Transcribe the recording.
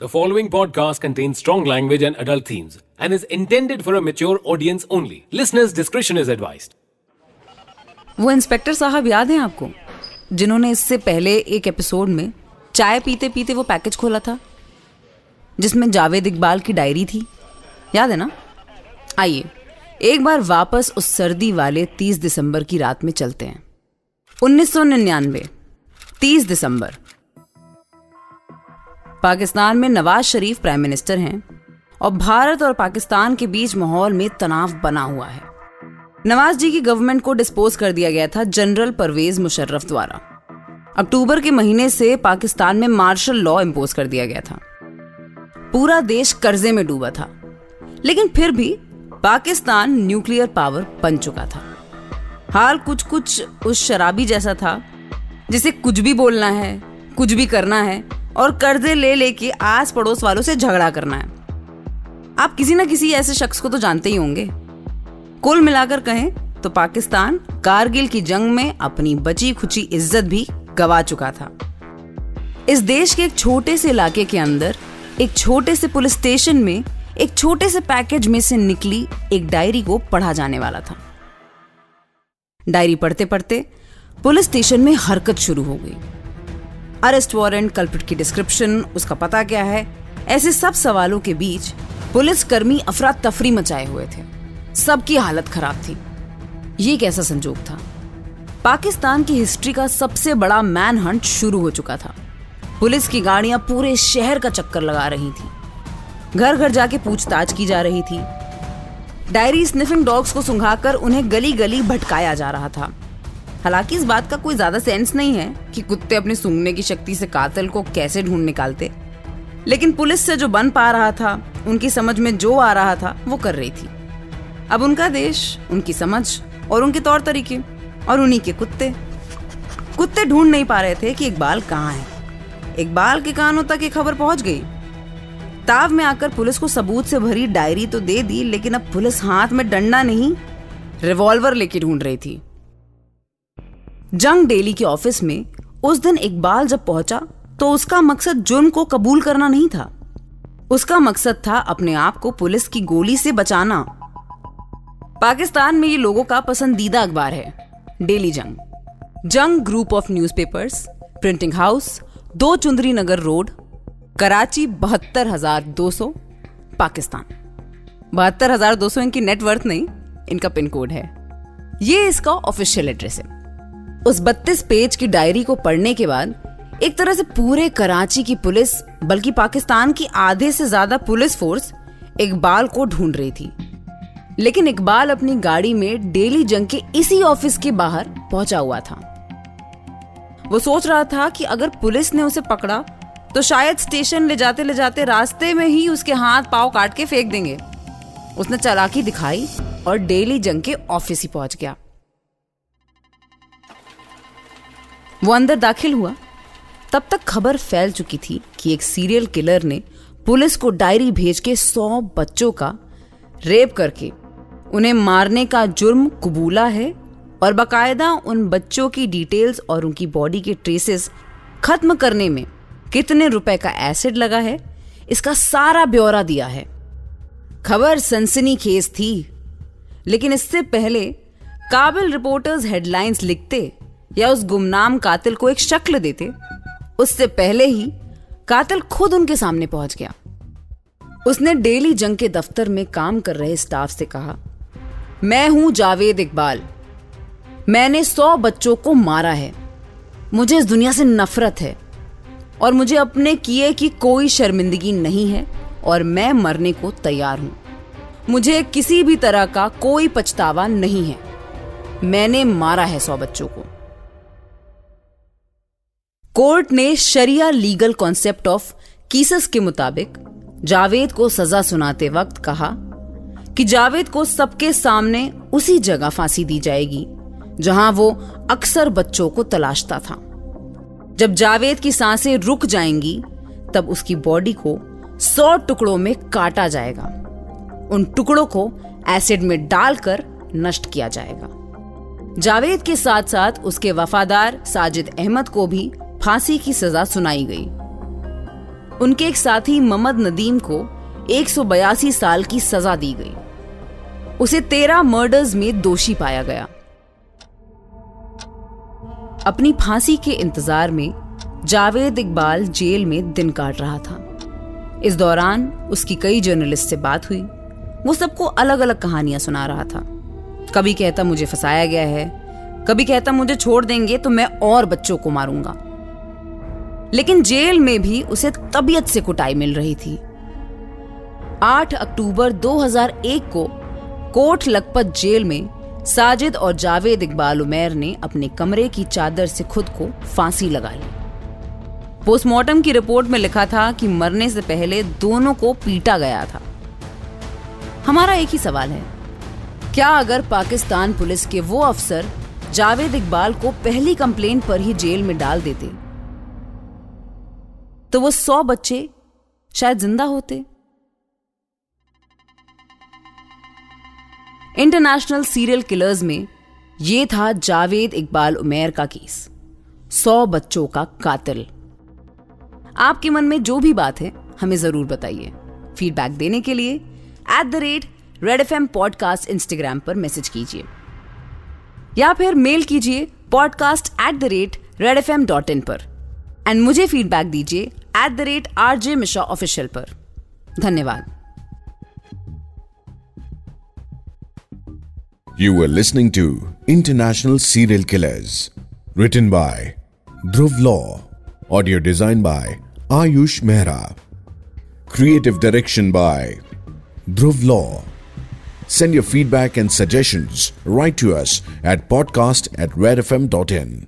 The following podcast contains strong language and adult themes and is intended for a mature audience only. Listeners' discretion is advised. वो inspector साहब याद हैं आपको जिन्होंने इससे पहले एक एपिसोड में चाय पीते पीते वो पैकेज खोला था जिसमें जावेद इकबाल की डायरी थी याद है ना आइए एक बार वापस उस सर्दी वाले 30 दिसंबर की रात में चलते हैं 1999 30 दिसंबर पाकिस्तान में नवाज़ शरीफ प्राइम मिनिस्टर हैं और भारत और पाकिस्तान के बीच माहौल में तनाव बना हुआ है। नवाज़ जी की गवर्नमेंट को डिस्पोज कर दिया गया था जनरल परवेज मुशर्रफ द्वारा। अक्टूबर के महीने से पाकिस्तान में मार्शल लॉ इम्पोज कर दिया गया था। पूरा देश कर्जे में डूबा था। लेकिन फिर भी पाकिस्तान न्यूक्लियर पावर बन चुका था। हाल कुछ कुछ उस शराबी जैसा था, जिसे कुछ भी बोलना है, कुछ भी करना है और कर्जे ले लेके आस पड़ोस वालों से झगड़ा करना है। आप किसी ना किसी ऐसे शख्स को तो जानते ही होंगे। कुल मिलाकर कहें तो पाकिस्तान कारगिल की जंग में अपनी बची खुची इज़्ज़त भी गवा चुका था। इस देश के एक छोटे से इलाके के अंदर, एक छोटे से पुलिस स्टेशन में, एक छोटे से पैकेज में से निकली एक डायरी को पढ़ा जाने वाला था। डायरी पढ़ते पढ़ते पुलिस स्टेशन में हरकत शुरू हो गई। अरेस्ट वारंट कल्पिट की डिस्क्रिप्शन, उसका पता क्या है? ऐसे सब सवालों के बीच पुलिस कर्मी अफरा तफरी मचाए हुए थे। सबकी हालत खराब थी। ये कैसा संजोग था? पाकिस्तान की हिस्ट्री का सबसे बड़ा मैन हंट शुरू हो चुका था। पुलिस की गाड़ियाँ पूरे शहर का चक्कर लगा रही थी। घर घर जाके पूछताछ की जा रही थी। डायरी स्निफिंग डॉग्स को सुंघाकर उन्हें गली गली भटकाया जा रहा था। हालाँकि इस बात का कोई ज़्यादा सेंस नहीं है कि कुत्ते अपने सूंघने की शक्ति से कातिल को कैसे ढूंढ निकालते। लेकिन पुलिस से जो बन पा रहा था, उनकी समझ में जो आ रहा था, वो कर रही थी। अब उनका देश, उनकी समझ और उनके तौर तरीके और उन्हीं के कुत्ते। कुत्ते ढूंढ नहीं पा रहे थे कि इकबाल कहाँ है। इकबाल के कानों तक ये खबर पहुँच गई। ताव में आकर पुलिस को सबूत से भरी डायरी तो दे दी, लेकिन अब पुलिस हाथ में डंडा नहीं, रिवॉल्वर लेके ढूंढ रही थी। जंग डेली के ऑफ़िस में उस दिन इकबाल जब पहुँचा तो उसका मकसद जुर्म को कबूल करना नहीं था। उसका मकसद था अपने आप को पुलिस की गोली से बचाना। पाकिस्तान में ये लोगों का पसंदीदा अखबार है, daily Jang. Jang group of newspapers, printing house, दो चुंदरी नगर रोड, कराची, बहत्तर हज़ार दो सौ, पाकिस्तान। बहत्तर हज़ार दो सौ इनकी नेटवर्थ नहीं, इनका पिन कोड है। ये इसका ऑफिशियल एड्रेस है। उस बत्तीस पेज की डायरी को पढ़ने के बाद, एक तरह से पूरे कराची की पुलिस, बल्कि पाकिस्तान की आधे से ज़्यादा पुलिस फोर्स इकबाल को ढूंढ रही थी। लेकिन इकबाल अपनी गाड़ी में डेली जंग के इसी ऑफ़िस के बाहर पहुँचा हुआ था। वो सोच रहा था कि अगर पुलिस ने उसे पकड़ा तो शायद स्टेशन ले जाते ले जाते रास्ते में ही उसके हाथ पाव काट के फेंक देंगे। उसने चालाकी दिखाई और डेली जंग के ऑफ़िस ही पहुँच गया। वो अंदर दाखिल हुआ। तब तक खबर फैल चुकी थी कि एक सीरियल किलर ने पुलिस को डायरी भेज के सौ बच्चों का रेप करके उन्हें मारने का जुर्म कबूला है और बकायदा उन बच्चों की डिटेल्स और उनकी बॉडी के ट्रेसेस खत्म करने में कितने रुपए का एसिड लगा है, इसका सारा ब्यौरा दिया है। खबर सनसनी खेस थी, लेकिन इससे पहले काबिल रिपोर्टर्स हेडलाइंस लिखते या उस गुमनाम कातिल को एक शक्ल देते, उससे पहले ही कातिल खुद उनके सामने पहुँच गया। उसने डेली जंग के दफ्तर में काम कर रहे स्टाफ से कहा, मैं हूँ जावेद इकबाल। मैंने सौ बच्चों को मारा है। मुझे इस दुनिया से नफरत है। और मुझे अपने किए की कोई शर्मिंदगी नहीं है, और मैं मरने को तैयार हूँ। मुझे किसी भी तरह का कोई पछतावा नहीं है। मैंने मारा है सौ बच्चों को। कोर्ट ने शरिया लीगल कॉन्सेप्ट ऑफ़ कीसस के मुताबिक जावेद को सजा सुनाते वक्त कहा कि जावेद को सबके सामने उसी जगह फांसी दी जाएगी, जहाँ वो अक्सर बच्चों को तलाशता था। जब जावेद की साँसें रुक जाएँगी, तब उसकी बॉडी को सौ टुकड़ों में काटा जाएगा। उन टुकड़ों को एसिड में डालकर नष्ट किया जाएगा। जावेद के साथ साथ उसके वफादार साजिद अहमद को भी फांसी की सजा सुनाई गई। उनके एक साथी मोहम्मद नदीम को एक सौ बयासी साल की सजा दी गई। उसे तेरह मर्डर्स में दोषी पाया गया। अपनी फांसी के इंतज़ार में जावेद इकबाल जेल में दिन काट रहा था। इस दौरान उसकी कई जर्नलिस्ट से बात हुई। वो सबको अलग अलग कहानियाँ सुना रहा था। कभी कहता मुझे फंसाया गया है, कभी कहता मुझे छोड़ देंगे तो मैं और बच्चों को मारूँगा। लेकिन जेल में भी उसे तबीयत से कुटाई मिल रही थी। 8 अक्टूबर 2001 को कोट लखपत जेल में साजिद और जावेद इकबाल उमेर ने अपने कमरे की चादर से खुद को फांसी लगा ली। पोस्टमार्टम की रिपोर्ट में लिखा था कि मरने से पहले दोनों को पीटा गया था। हमारा एक ही सवाल है, क्या अगर पाकिस्तान पुलिस के वो अफसर जावेद इकबाल को पहली कंप्लेंट पर ही जेल में डाल देते? तो वो सौ बच्चे शायद ज़िंदा होते। इंटरनेशनल सीरियल किलर्स में ये था जावेद इकबाल उमेर का केस। सौ बच्चों का कातिल। आपके मन में जो भी बात है, हमें ज़रूर बताइए। फीडबैक देने के लिए at the rate Red F M podcast Instagram पर मैसेज कीजिए। या फिर मेल कीजिए podcast at the rate Red F M dot in पर। एंड मुझे फीडबैक दीजिए at the rate R J Mishra official पर धन्यवाद You were listening to International Serial Killers, written by Dhruv Law, audio designed by Ayush Mehra, creative direction by Dhruv Law. Send your feedback and suggestions right to us at podcast at redfm.in.